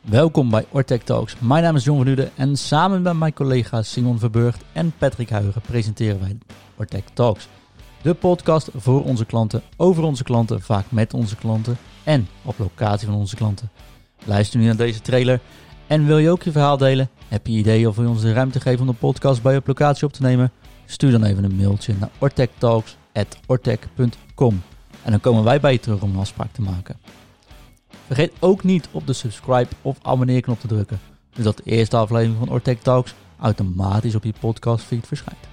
Welkom bij Ortec Talks. Mijn naam is John van Uden en samen met mijn collega's Simon Verburgt en Patrick Huigen presenteren wij Ortec Talks. De podcast voor onze klanten, over onze klanten, vaak met onze klanten en op locatie van onze klanten. Luister nu naar deze trailer en wil je ook je verhaal delen? Heb je ideeën of wil je ons de ruimte geven om de podcast bij je op locatie op te nemen? Stuur dan even een mailtje naar ortectalks.ortec.com en dan komen wij bij je terug om een afspraak te maken. Vergeet ook niet op de subscribe of abonneer knop te drukken, zodat de eerste aflevering van Ortec Talks automatisch op je podcastfeed verschijnt.